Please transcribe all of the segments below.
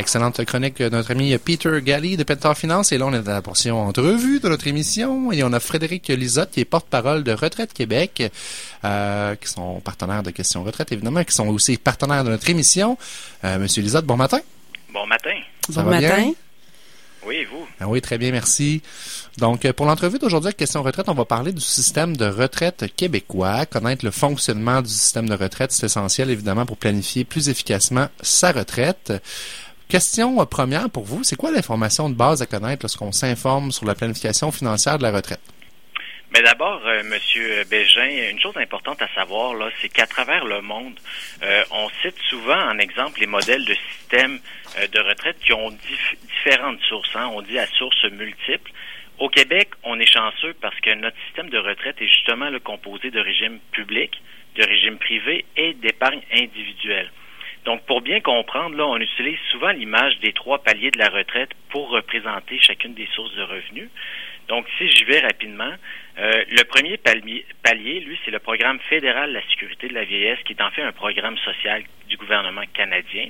Excellente chronique de notre ami Peter Galley de Pentar Finance. Et là, on est dans la portion entrevue de notre émission. Et on a Frédéric Lisotte, qui est porte-parole de Retraite Québec, euh, qui sont partenaires de Questions Retraite, évidemment, qui sont aussi partenaires de notre émission. Euh, Monsieur Lisotte, bon matin. Bon matin. Ça bon va matin. bien? Oui, et vous? Ah oui, très bien, merci. Donc, euh, pour l'entrevue d'aujourd'hui avec Question Retraite, on va parler du système de retraite québécois. Connaître le fonctionnement du système de retraite, c'est essentiel, évidemment, pour planifier plus efficacement sa retraite. Question euh, première pour vous, c'est quoi l'information de base à connaître lorsqu'on s'informe sur la planification financière de la retraite? Mais d'abord, euh, Monsieur Bégin, une chose importante à savoir là, c'est qu'à travers le monde, euh, on cite souvent en exemple les modèles de systèmes euh, de retraite qui ont dif- différentes sources. Hein, on dit à sources multiples. Au Québec, on est chanceux parce que notre système de retraite est justement le composé de régimes publics, de régimes privés et d'épargne individuelle. Donc, pour bien comprendre, là, on utilise souvent l'image des trois paliers de la retraite pour représenter chacune des sources de revenus. Donc, si j'y vais rapidement, euh, le premier palier, palier lui, c'est le programme fédéral de la sécurité de la vieillesse, qui est en fait un programme social du gouvernement canadien.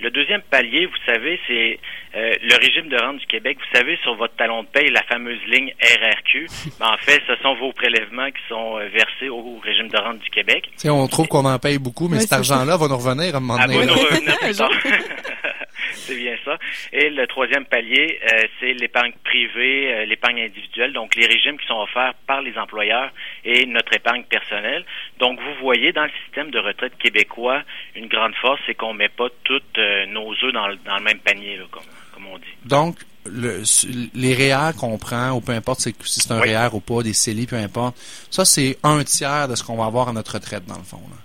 Le deuxième palier, vous savez, c'est euh, le régime de rente du Québec. Vous savez, sur votre talon de paye, la fameuse ligne RRQ. Ben, en fait, ce sont vos prélèvements qui sont euh, versés au régime de rente du Québec. Tu sais, on trouve qu'on en paye beaucoup, mais Oui, cet argent-là va nous revenir à un moment Ah, donné. nous revenir plus tard. c'est bien ça. Et le troisième palier, euh, c'est l'épargne privée, euh, l'épargne individuelle, donc les régimes qui sont offerts par les employeurs et notre épargne personnelle. Donc, vous voyez dans le système de retraite québécois, une grande force, c'est qu'on met pas toutes euh, nos œufs dans, le- dans le même panier, là, comme, comme on dit. Donc, le, les REER qu'on prend, ou peu importe si c'est un Oui. REER ou pas, des CELI, peu importe, ça, c'est un tiers de ce qu'on va avoir à notre retraite, dans le fond. Là.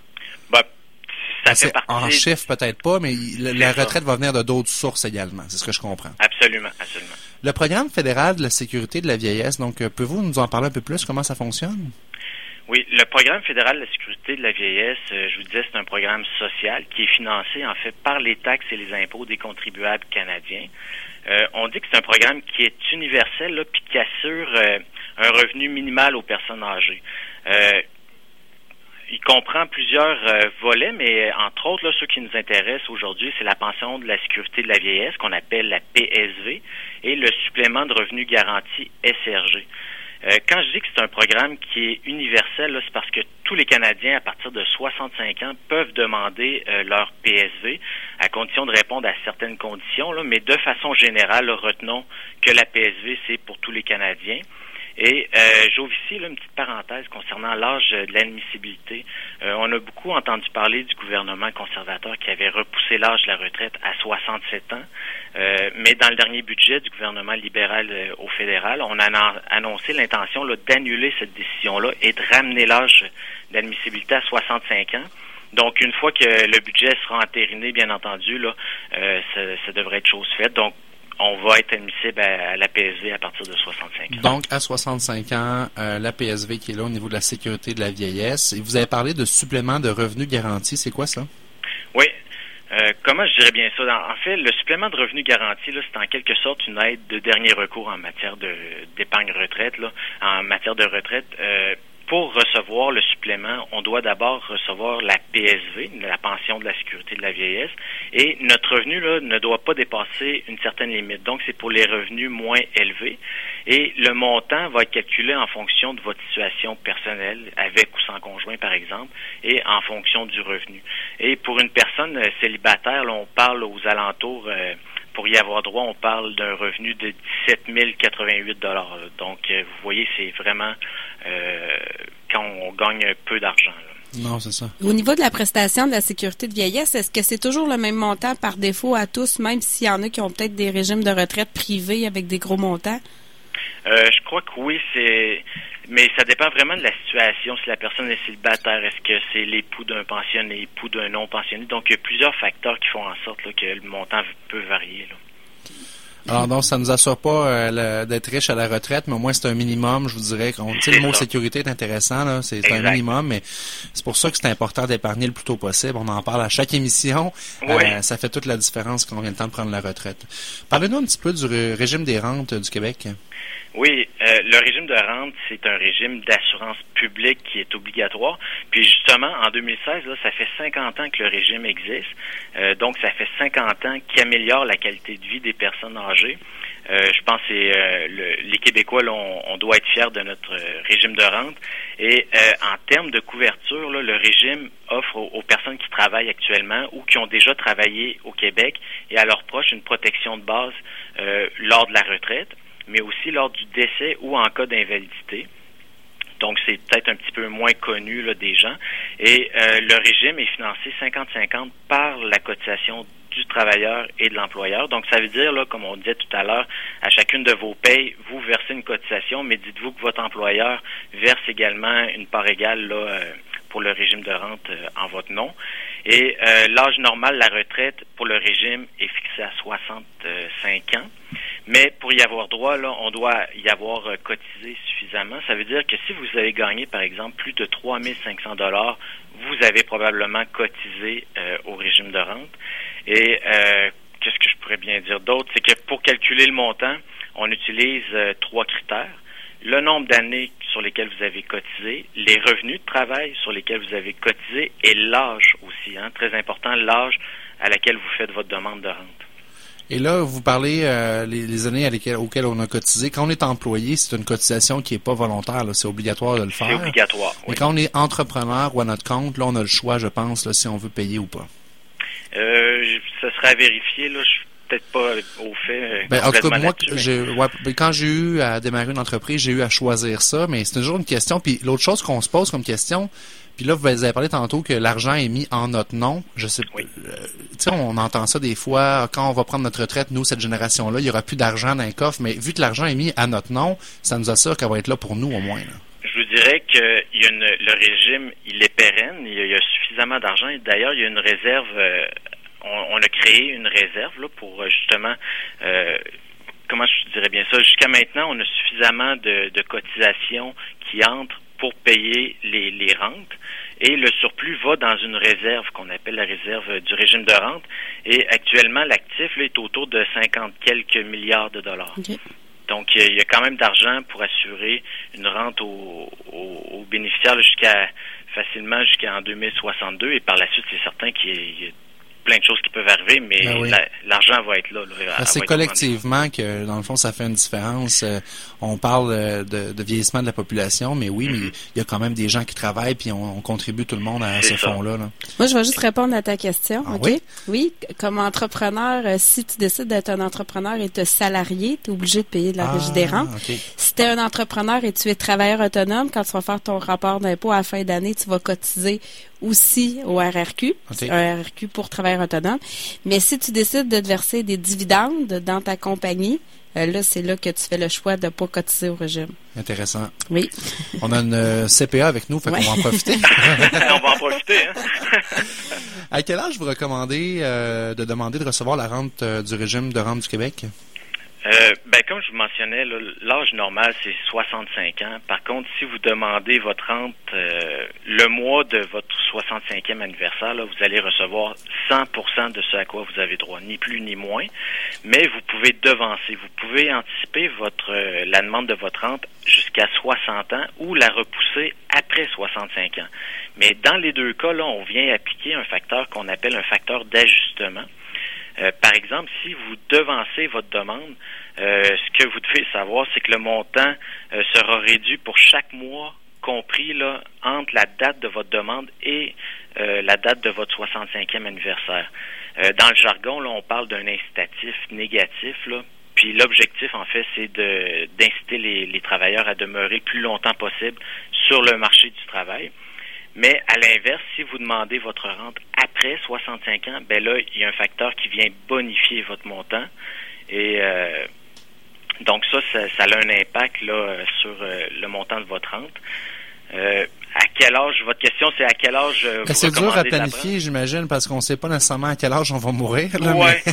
Ça C'est- fait partie... En chiffre, peut-être pas, mais la, retraite va venir de d'autres sources également. C'est ce que je comprends. Absolument, absolument. Le programme fédéral de la sécurité de la vieillesse, donc, euh, pouvez-vous nous en parler un peu plus? Comment ça fonctionne? Oui, le programme fédéral de la sécurité de la vieillesse, euh, je vous disais, c'est un programme social qui est financé en fait par les taxes et les impôts des contribuables canadiens. Euh, on dit que c'est un programme qui est universel, là, puis qui assure un revenu minimal aux personnes âgées. Euh, il comprend plusieurs euh, volets, mais euh, entre autres, là, ceux qui nous intéressent aujourd'hui, c'est la pension de la sécurité de la vieillesse, qu'on appelle la PSV, et le supplément de revenu garanti SRG. Euh, quand je dis que c'est un programme qui est universel, c'est parce que tous les Canadiens à partir de 65 ans peuvent demander euh, leur PSV à condition de répondre à certaines conditions, mais de façon générale, retenons que la PSV, c'est pour tous les Canadiens. Et euh, j'ouvre ici là, une petite parenthèse concernant l'âge de l'admissibilité. Euh, on a beaucoup entendu parler du gouvernement conservateur qui avait repoussé l'âge de la retraite à 67 ans. Euh, mais dans le dernier budget du gouvernement libéral euh, au fédéral, on a annon- annoncé l'intention d'annuler cette décision-là et de ramener l'âge d'admissibilité à 65 ans. Donc, une fois que le budget sera entériné, bien entendu, là, euh, ça, ça devrait être chose faite. Donc, on va être admissible à, à la PSV à partir de 65 ans. Donc, à 65 ans, euh, la PSV qui est là au niveau de la sécurité de la vieillesse. Et vous avez parlé de supplément de revenu garanti. C'est quoi ça? Oui. Euh, comment je dirais bien ça? En fait, le supplément de revenu garanti, c'est en quelque sorte une aide de dernier recours en matière de d'épargne retraite, là, en matière de retraite. Euh, pour recevoir le supplément, on doit d'abord recevoir la PSV, la pension de la sécurité de la vieillesse, et notre revenu là, ne doit pas dépasser une certaine limite. Donc, c'est pour les revenus moins élevés. Et le montant va être calculé en fonction de votre situation personnelle, avec ou sans conjoint, par exemple, et en fonction du revenu. Et pour une personne euh, célibataire, là, on parle aux alentours, euh, pour y avoir droit, on parle d'un revenu de 17 088 dollars. Donc, euh, vous voyez, c'est vraiment euh, quand on gagne peu d'argent. Non, c'est ça. Au niveau de la prestation de la sécurité de vieillesse, est-ce que c'est toujours le même montant par défaut à tous, même s'il y en a qui ont peut-être des régimes de retraite privés avec des gros montants? Euh, je crois que oui, c'est. Mais ça dépend vraiment de la situation. Si la personne est célibataire, est-ce que c'est l'époux d'un pensionné, l'époux d'un non pensionné? Donc, il y a plusieurs facteurs qui font en sorte que le montant peut varier. Alors donc, ça nous assure pas euh, d'être riche à la retraite, mais au moins c'est un minimum, je vous dirais. Tu sais, le mot sécurité est intéressant, là, c'est un minimum, mais c'est pour ça que c'est important d'épargner le plus tôt possible. On en parle à chaque émission. Euh, ça fait toute la différence quand on vient le temps de prendre la retraite. Parlez-nous un petit peu du régime des rentes du Québec. Oui, euh, le régime de rente, c'est un régime d'assurance publique qui est obligatoire. Puis justement, en 2016, là, ça fait 50 ans que le régime existe. Euh, donc, ça fait 50 ans qu'il améliore la qualité de vie des personnes âgées. Euh, je pense que euh, les Québécois, on, doit être fiers de notre régime de rente. Et en termes de couverture, le régime offre aux, personnes qui travaillent actuellement ou qui ont déjà travaillé au Québec et à leurs proches une protection de base lors de la retraite mais aussi lors du décès ou en cas d'invalidité. Donc, c'est peut-être un petit peu moins connu des gens. Et euh, le régime est financé 50-50 par la cotisation du travailleur et de l'employeur. Donc, ça veut dire, là, comme on disait tout à l'heure, à chacune de vos payes, vous versez une cotisation, mais dites-vous que votre employeur verse également une part égale là, euh, pour le régime de rente euh, en votre nom. Et l'âge normal, la retraite pour le régime est fixé à 65 ans. Mais pour y avoir droit, là, on doit y avoir euh, cotisé suffisamment. Ça veut dire que si vous avez gagné, par exemple, plus de 3 500 dollars, vous avez probablement cotisé euh, au régime de rente. Et euh, qu'est-ce que je pourrais bien dire d'autre? C'est que pour calculer le montant, on utilise trois critères. Le nombre d'années sur lesquelles vous avez cotisé, les revenus de travail sur lesquels vous avez cotisé et l'âge aussi. Hein, très important, l'âge à laquelle vous faites votre demande de rente. Et là, vous parlez euh, les, années auxquelles on a cotisé. Quand on est employé, c'est une cotisation qui n'est pas volontaire. C'est obligatoire de le faire. C'est obligatoire. Mais quand on est entrepreneur ou à notre compte, là, on a le choix, je pense, là, si on veut payer ou pas. Euh, ça serait à vérifier. Là, je suis peut-être pas au fait. Euh, ben, en tout cas, moi, ben, quand j'ai eu à démarrer une entreprise, j'ai eu à choisir ça. Mais c'est toujours une question. Puis l'autre chose qu'on se pose comme question, puis là, vous avez parlé tantôt que l'argent est mis en notre nom. Je sais, euh, tu sais, on entend ça des fois. Quand on va prendre notre retraite, nous, cette génération-là, il y aura plus d'argent dans un coffre. Mais vu que l'argent est mis à notre nom, ça nous assure qu'elle va être là pour nous au moins. Je vous dirais que il y a le régime, il est pérenne. Il y a, suffisamment d'argent. D'ailleurs, il y a une réserve. Euh, on, a créé une réserve là, pour euh, justement comment je dirais bien ça, jusqu'à maintenant, on a suffisamment de, de cotisations qui entrent pour payer les, les, rentes. Et le surplus va dans une réserve qu'on appelle la réserve du régime de rente. Et actuellement, l'actif est autour de 50 quelques milliards de dollars. Donc, il y, a quand même d'argent pour assurer une rente aux, aux, bénéficiaires jusqu'à facilement jusqu'en 2062. Et par la suite, c'est certain qu'il y a plein de choses qui peuvent arriver, mais ben l'argent va être là. C'est collectivement que, dans le fond, ça fait une différence. Euh, on parle euh, de, vieillissement de la population, mais oui, mais mm-hmm. il y a quand même des gens qui travaillent, puis on, contribue tout le monde à ce fonds-là. Moi, je vais juste répondre à ta question. Ah oui? Oui, comme entrepreneur, euh, si tu décides d'être un entrepreneur et te salarié, tu es obligé de payer de la ah, des rentes. Si tu es un entrepreneur et tu es travailleur autonome, quand tu vas faire ton rapport d'impôt à la fin d'année, tu vas cotiser aussi au RRQ, un RRQ pour travailleurs autonomes. Mais si tu décides de te verser des dividendes dans ta compagnie, euh, là, c'est là que tu fais le choix de ne pas cotiser au régime. Intéressant. Oui. On a une euh, CPA avec nous, fait qu'on va en profiter. On va en profiter. Hein? à quel âge vous recommandez euh, de demander de recevoir la rente du régime de rente du Québec? Ben, comme je vous mentionnais, l'âge normal, c'est 65 ans. Par contre, si vous demandez votre rente euh, le mois de votre 65e anniversaire, là, vous allez recevoir 100% de ce à quoi vous avez droit, ni plus ni moins. Mais vous pouvez devancer, vous pouvez anticiper votre euh, la demande de votre rente jusqu'à 60 ans ou la repousser après 65 ans. Mais dans les deux cas, là, on vient appliquer un facteur qu'on appelle un facteur d'ajustement. Euh, par exemple, si vous devancez votre demande, ce que vous devez savoir, c'est que le montant euh, sera réduit pour chaque mois compris là, entre la date de votre demande et la date de votre 65e anniversaire. dans le jargon, là, on parle d'un incitatif négatif. Là, puis l'objectif, en fait, c'est de d'inciter les, les travailleurs à demeurer le plus longtemps possible sur le marché du travail. Mais à l'inverse, si vous demandez votre rente après 65 ans, ben là, il y a un facteur qui vient bonifier votre montant. Et euh, donc ça, ça, a un impact là, sur euh, le montant de votre rente. Euh, à quel âge, votre question, c'est à quel âge vous C'est dur à planifier, j'imagine, parce qu'on ne sait pas nécessairement à quel âge on va mourir. Oui,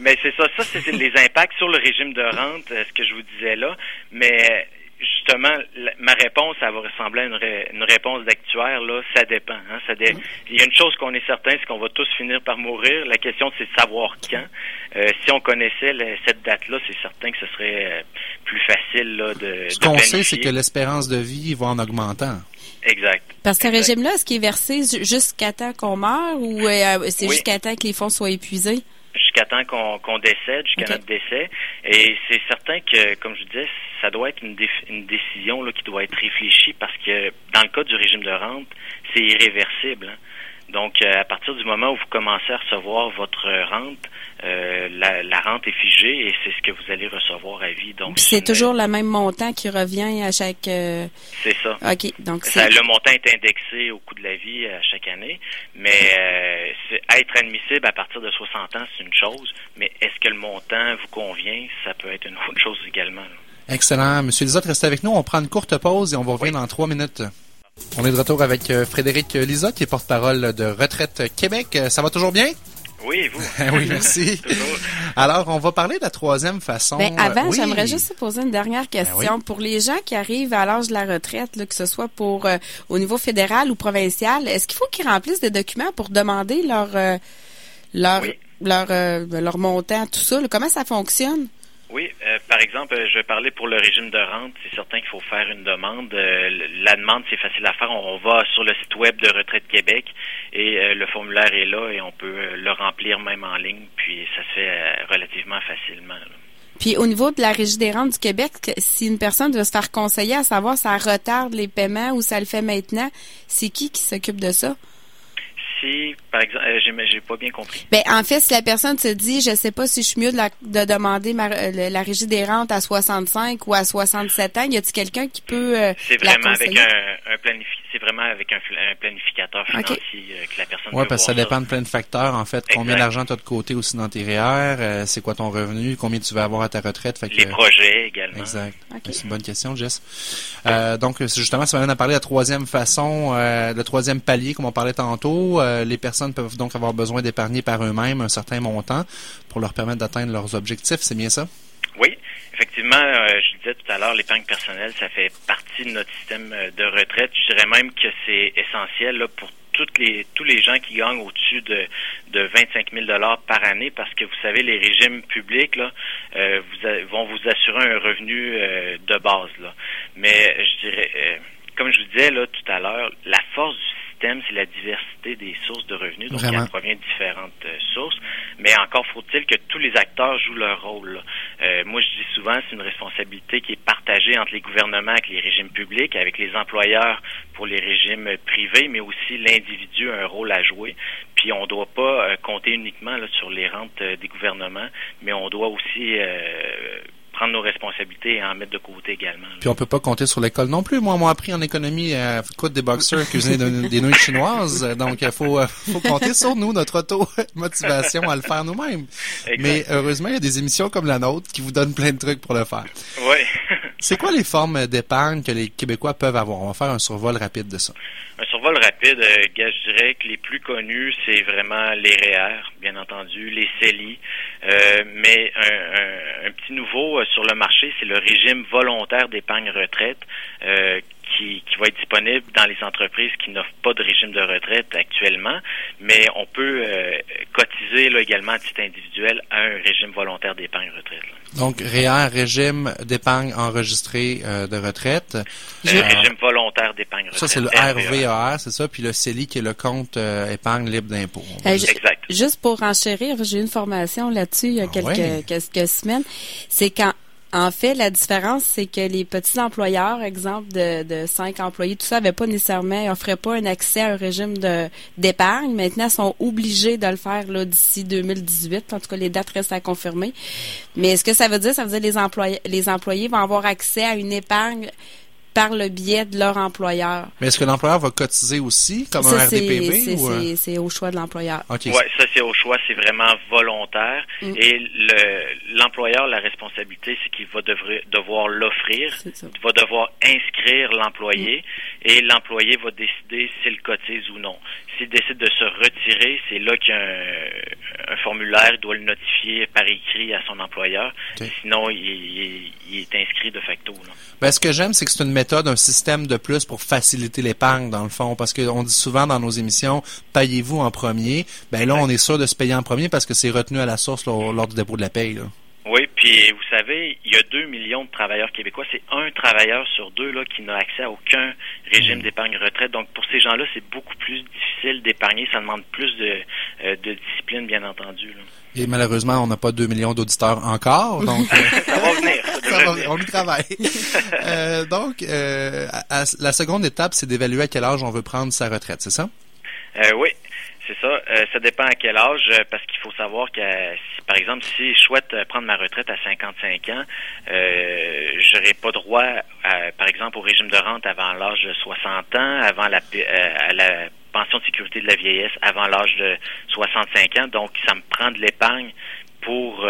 Mais c'est ça, ça c'est les impacts sur le régime de rente, ce que je vous disais là. Mais justement, ma réponse, ça va ressembler à une, réponse d'actuaire. Là, ça dépend. Hein, ça Il y a une chose qu'on est certain, c'est qu'on va tous finir par mourir. La question, c'est de savoir quand. Euh, si on connaissait cette date-là, c'est certain que ce serait euh, plus facile là, de. Ce qu'on sait, c'est que l'espérance de vie va en augmentant. Exact. Parce que ce régime-là, est-ce qu'il est versé jusqu'à temps qu'on meurt ou euh, c'est jusqu'à temps que les fonds soient épuisés? Jusqu'à temps qu'on décède, jusqu'à notre décès. Et c'est certain que, comme je disais, ça doit être une, une décision là, qui doit être réfléchie parce que dans le cas du régime de rente, c'est irréversible. Hein. Donc, euh, à partir du moment où vous commencez à recevoir votre rente, euh, la, rente est figée et c'est ce que vous allez recevoir à vie. Donc, c'est toujours le même montant qui revient à chaque. Euh, c'est ça. Ok, donc le montant est indexé au coût de la vie à chaque année, mais être admissible à partir de 60 ans, c'est une chose, mais est-ce que le montant vous convient, ça peut être une autre chose également. Excellent, Monsieur Lizotte, restez avec nous. On prend une courte pause et on va revenir dans trois minutes. On est de retour avec euh, Frédéric Lisotte, qui est porte-parole de Retraite Québec. Euh, ça va toujours bien? Oui, vous? oui, merci. Alors, on va parler de la troisième façon. Ben, avant, j'aimerais juste poser une dernière ben question. Pour les gens qui arrivent à l'âge de la retraite, que ce soit pour euh, au niveau fédéral ou provincial, est-ce qu'il faut qu'ils remplissent des documents pour demander leur leur leur, leur montant, tout ça? comment ça fonctionne? Oui, euh, par exemple, je vais parler pour le régime de rente. C'est certain qu'il faut faire une demande. Euh, la demande, c'est facile à faire. On va sur le site web de Retraite Québec et euh, le formulaire est là et on peut le remplir même en ligne. Puis ça se fait relativement facilement. Puis au niveau de la Régie des rentes du Québec, si une personne veut se faire conseiller à savoir ça retarde les paiements ou ça le fait maintenant, c'est qui qui s'occupe de ça? Par exemple, euh, j'ai pas bien compris. Ben, en fait, si la personne se dit, je sais pas si je suis mieux de, de demander euh, la régie des rentes à 65 ou à 67 ans, y a-t-il quelqu'un qui peut euh, C'est vraiment avec un, un c'est vraiment avec un, planificateur financier que la personne Oui, parce que ça dépend de plein de facteurs, en fait. Combien d'argent tu as de côté aussi dans tes REER, c'est quoi ton revenu, combien tu vas avoir à ta retraite. Fait Les projets également. Exact. C'est une bonne question, Jess. donc, justement, ça m'amène à parler de la troisième façon, le troisième palier, comme on parlait tantôt. Euh, les personnes peuvent donc avoir besoin d'épargner par eux-mêmes un certain montant pour leur permettre d'atteindre leurs objectifs. C'est bien ça? Effectivement, euh, je disais tout à l'heure, l'épargne personnelle, ça fait partie de notre système euh, de retraite. Je dirais même que c'est essentiel pour toutes les, tous les gens qui gagnent au-dessus de, de 25 000 dollars par année parce que vous savez, les régimes publics là, vous vont vous assurer un revenu de base. Là. Mais je dirais, comme je vous disais là, tout à l'heure, la force du c'est la diversité des sources de revenus, donc elle provient de différentes euh, sources. Mais encore faut-il que tous les acteurs jouent leur rôle. Euh, moi, je dis souvent, c'est une responsabilité qui est partagée entre les gouvernements avec les régimes publics, avec les employeurs pour les régimes privés, mais aussi l'individu a un rôle à jouer. Puis on ne doit pas euh, compter uniquement sur les rentes des gouvernements, mais on doit aussi prendre nos responsabilités et en mettre de côté également. Puis on peut pas compter sur l'école non plus. Moi, on m'a appris en économie à euh, coûte des boxeurs cuisiner des nouilles chinoises. Donc, il faut, euh, faut compter sur nous, notre auto-motivation à le faire nous-mêmes. Mais heureusement, il y a des émissions comme la nôtre qui vous donnent plein de trucs pour le faire. Oui. C'est quoi les formes d'épargne que les Québécois peuvent avoir? On va faire un survol rapide de ça. Un survol rapide, euh, je dirais que les plus connus, c'est vraiment les REER, bien entendu, les CELI, euh, mais un, petit nouveau euh, sur le marché, c'est le régime volontaire d'épargne retraite euh, qui, va être disponible dans les entreprises qui n'offrent pas de régime de retraite actuellement, mais on peut cotiser là, également à titre individuel à un régime volontaire d'épargne retraite. Donc, REER, régime d'épargne enregistré euh, de retraite. Le euh, régime volontaire d'épargne retraite. Ça, c'est le RVER, c'est ça, puis le CELI qui est le compte épargne libre d'impôt. exact. Juste pour enchérir, j'ai eu une formation là-dessus il y a ah quelques, quelques semaines. C'est quand en fait, la différence, c'est que les petits employeurs, exemple de, cinq employés, tout ça, n'avaient pas nécessairement, offraient pas un accès à un régime de d'épargne. Maintenant, ils sont obligés de le faire là d'ici 2018. En tout cas, les dates restent à confirmer. Mais ce que ça veut dire, ça veut dire que les employés, les employés vont avoir accès à une épargne par le biais de leur employeur. Mais est-ce que l'employeur va cotiser aussi comme un RDPB? Euh? C'est au choix de l'employeur. Oui, ça c'est au choix, c'est vraiment volontaire. Mm. Et l'employeur, la responsabilité, c'est qu'il va devoir l'offrir, il va devoir inscrire l'employé mm. et l'employé va décider s'il cotise ou non. S'il décide de se retirer, c'est là qu'il y a un, formulaire, il doit le notifier par écrit à son employeur. Sinon, il, est inscrit de facto. Ben, ce que j'aime, c'est que c'est une méthode, un système de plus pour faciliter l'épargne, dans le fond. Parce qu'on dit souvent dans nos émissions, payez-vous en premier. Ben là, on est sûr de se payer en premier parce que c'est retenu à la source lors, du dépôt de la paye. Oui, puis vous savez, il y a 2 millions de travailleurs québécois. C'est un travailleur sur deux là, qui n'a accès à aucun régime mmh. d'épargne retraite. Donc pour ces gens-là, c'est beaucoup plus difficile d'épargner. Ça demande plus de, euh, de discipline, bien entendu. Et malheureusement, on n'a pas 2 millions d'auditeurs encore. Donc, ça va venir. on y travaille. euh, donc, euh, la seconde étape, c'est d'évaluer à quel âge on veut prendre sa retraite, c'est ça? Euh, oui. C'est ça. Euh, ça dépend à quel âge, euh, parce qu'il faut savoir que, par exemple, si je souhaite euh, prendre ma retraite à 55 ans, euh, j'aurai pas droit, par exemple, au régime de rente avant l'âge de 60 ans, avant la, à la pension de sécurité de la vieillesse avant l'âge de 65 ans. Donc, ça me prend de l'épargne pour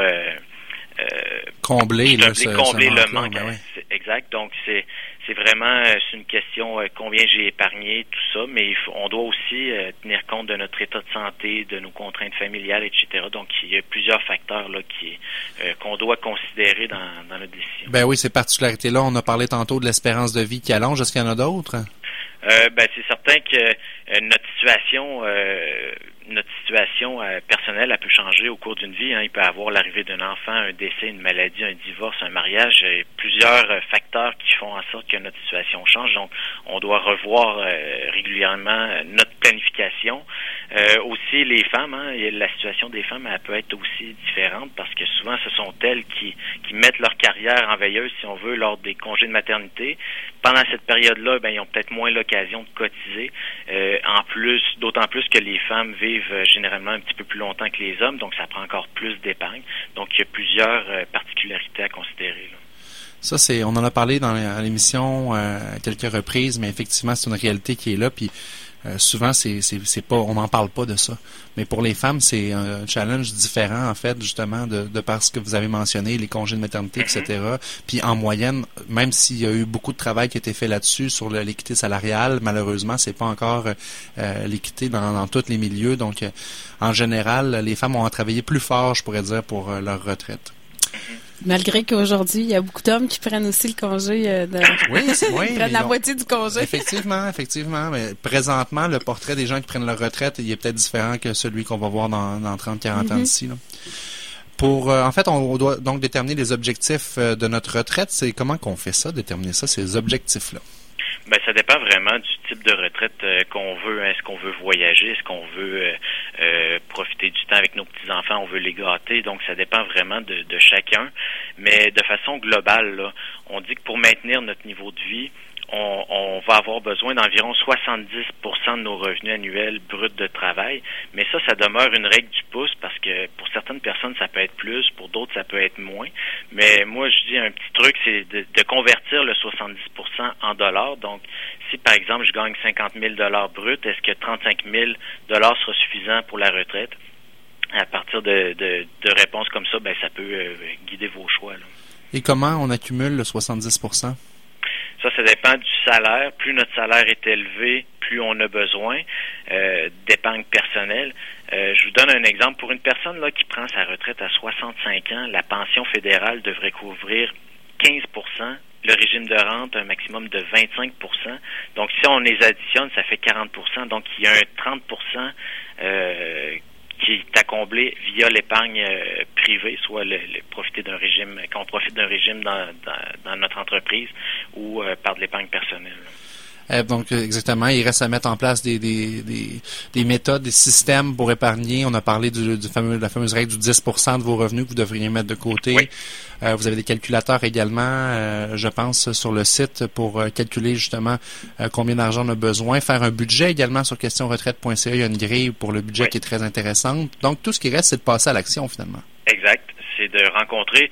combler, combler le manque. Ben exact. Donc, c'est c'est vraiment euh, c'est une question euh, combien j'ai épargné, tout ça, mais on doit aussi euh, tenir compte de notre état de santé, de nos contraintes familiales, etc. Donc, il y a plusieurs facteurs là qui qu'on doit considérer dans, dans notre décision. Ben oui, ces particularités-là, on a parlé tantôt de l'espérance de vie qui allonge. Est-ce qu'il y en a d'autres? Ben, c'est certain que notre situation notre situation euh, personnelle, elle peut changer au cours d'une vie. Hein. Il peut avoir l'arrivée d'un enfant, un décès, une maladie, un divorce, un mariage, et plusieurs euh, facteurs qui font en sorte que notre situation change. Donc, on doit revoir euh, régulièrement notre planification. Aussi, les femmes, hein, la situation des femmes, elle peut être aussi différente parce que souvent, ce sont elles qui, qui mettent leur carrière en veilleuse, si on veut, lors des congés de maternité. Pendant cette période-là, ben, ils ont peut-être moins l'occasion de cotiser. en plus, d'autant plus que les femmes vivent euh, généralement un petit peu plus longtemps que les hommes, donc ça prend encore plus d'épargne. Donc il y a plusieurs euh, particularités à considérer. Ça, c'est, on en a parlé dans l'émission euh, à quelques reprises, mais effectivement, c'est une réalité qui est là. Puis euh, souvent, c'est, c'est, pas, on n'en parle pas de ça. Mais pour les femmes, c'est un challenge différent, en fait, justement, de, de par ce que vous avez mentionné, les congés de maternité, etc. Puis en moyenne, même s'il y a eu beaucoup de travail qui a été fait là-dessus sur l'équité salariale, malheureusement, c'est pas encore euh, l'équité dans, dans tous les milieux. Donc, en général, les femmes ont travaillé plus fort, je pourrais dire, pour leur retraite. Malgré qu'aujourd'hui, il y a beaucoup d'hommes qui prennent aussi le congé. Euh, de... Oui, oui. Ils prennent la moitié du congé. Effectivement, effectivement. Mais présentement, le portrait des gens qui prennent leur retraite, il est peut-être différent que celui qu'on va voir dans, dans 30, 40 ans mhm. ici. Pour, euh, en fait, on, doit donc déterminer les objectifs euh, de notre retraite. C'est comment qu'on fait ça, déterminer ça, ces objectifs-là? Ben, ça dépend vraiment du type de retraite euh, qu'on veut. Est-ce qu'on veut voyager? Est-ce qu'on veut euh, euh, profiter du temps avec nos petits-enfants? On veut les gâter? Donc, ça dépend vraiment de, chacun. Mais de façon globale, on dit que pour maintenir notre niveau de vie, on, va avoir besoin d'environ 70% de nos revenus annuels bruts de travail. Mais ça, ça demeure une règle du pouce parce que pour certaines personnes, ça peut être plus, pour d'autres, ça peut être moins. Mais moi, je dis un petit truc, c'est de, convertir le 70% en dollars. Donc, si par exemple, je gagne 50 000 dollars bruts, est-ce que 35 000 dollars sera suffisant pour la retraite? À partir de, réponses comme ça, ben, ça peut euh, guider vos choix. Et comment on accumule le 70 ça, ça dépend du salaire. Plus notre salaire est élevé, plus on a besoin euh, d'épargne personnelle. Euh, je vous donne un exemple. Pour une personne là qui prend sa retraite à 65 ans, la pension fédérale devrait couvrir 15% le régime de rente, un maximum de 25% Donc, si on les additionne, ça fait 40% Donc, il y a un 30% euh, qui est à combler via l'épargne euh, privée, soit le, profiter d'un régime, qu'on profite d'un régime dans, dans, notre entreprise ou euh, par de l'épargne personnelle. Euh, donc, exactement, il reste à mettre en place des, des, des, des méthodes, des systèmes pour épargner. On a parlé du, du fameux, de la fameuse règle du 10 de vos revenus que vous devriez mettre de côté. Euh, vous avez des calculateurs également, euh, je pense, sur le site pour calculer justement combien d'argent on a besoin. Faire un budget également sur questionretraite.ca. Il y a une grille pour le budget qui est très intéressante. Donc, tout ce qui reste, c'est de passer à l'action finalement. Exact. C'est de rencontrer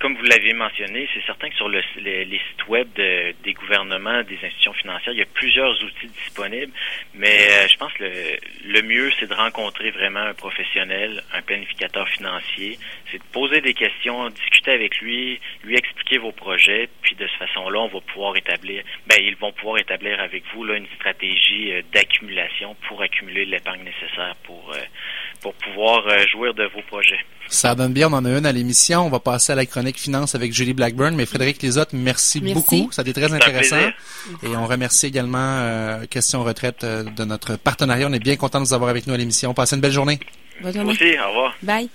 comme vous l'avez mentionné, c'est certain que sur le, les, sites web des gouvernements, des institutions financières, il y a plusieurs outils disponibles, mais euh, je pense que le, le mieux, c'est de rencontrer vraiment un professionnel, un planificateur financier, c'est de poser des questions, discuter avec lui, lui expliquer vos projets, puis de cette façon-là, on va pouvoir établir, ben ils vont pouvoir établir avec vous là une stratégie euh, d'accumulation pour accumuler l'épargne nécessaire pour euh, pour pouvoir jouir de vos projets. Ça donne bien, on en a une à l'émission. On va passer à la chronique finance avec Julie Blackburn. Mais Frédéric Lisotte, merci, beaucoup. Ça a été très intéressant. Et on remercie également euh, Question Retraite euh, de notre partenariat. On est bien content de vous avoir avec nous à l'émission. Passez une belle journée. Bonne journée. Merci, au revoir. Bye.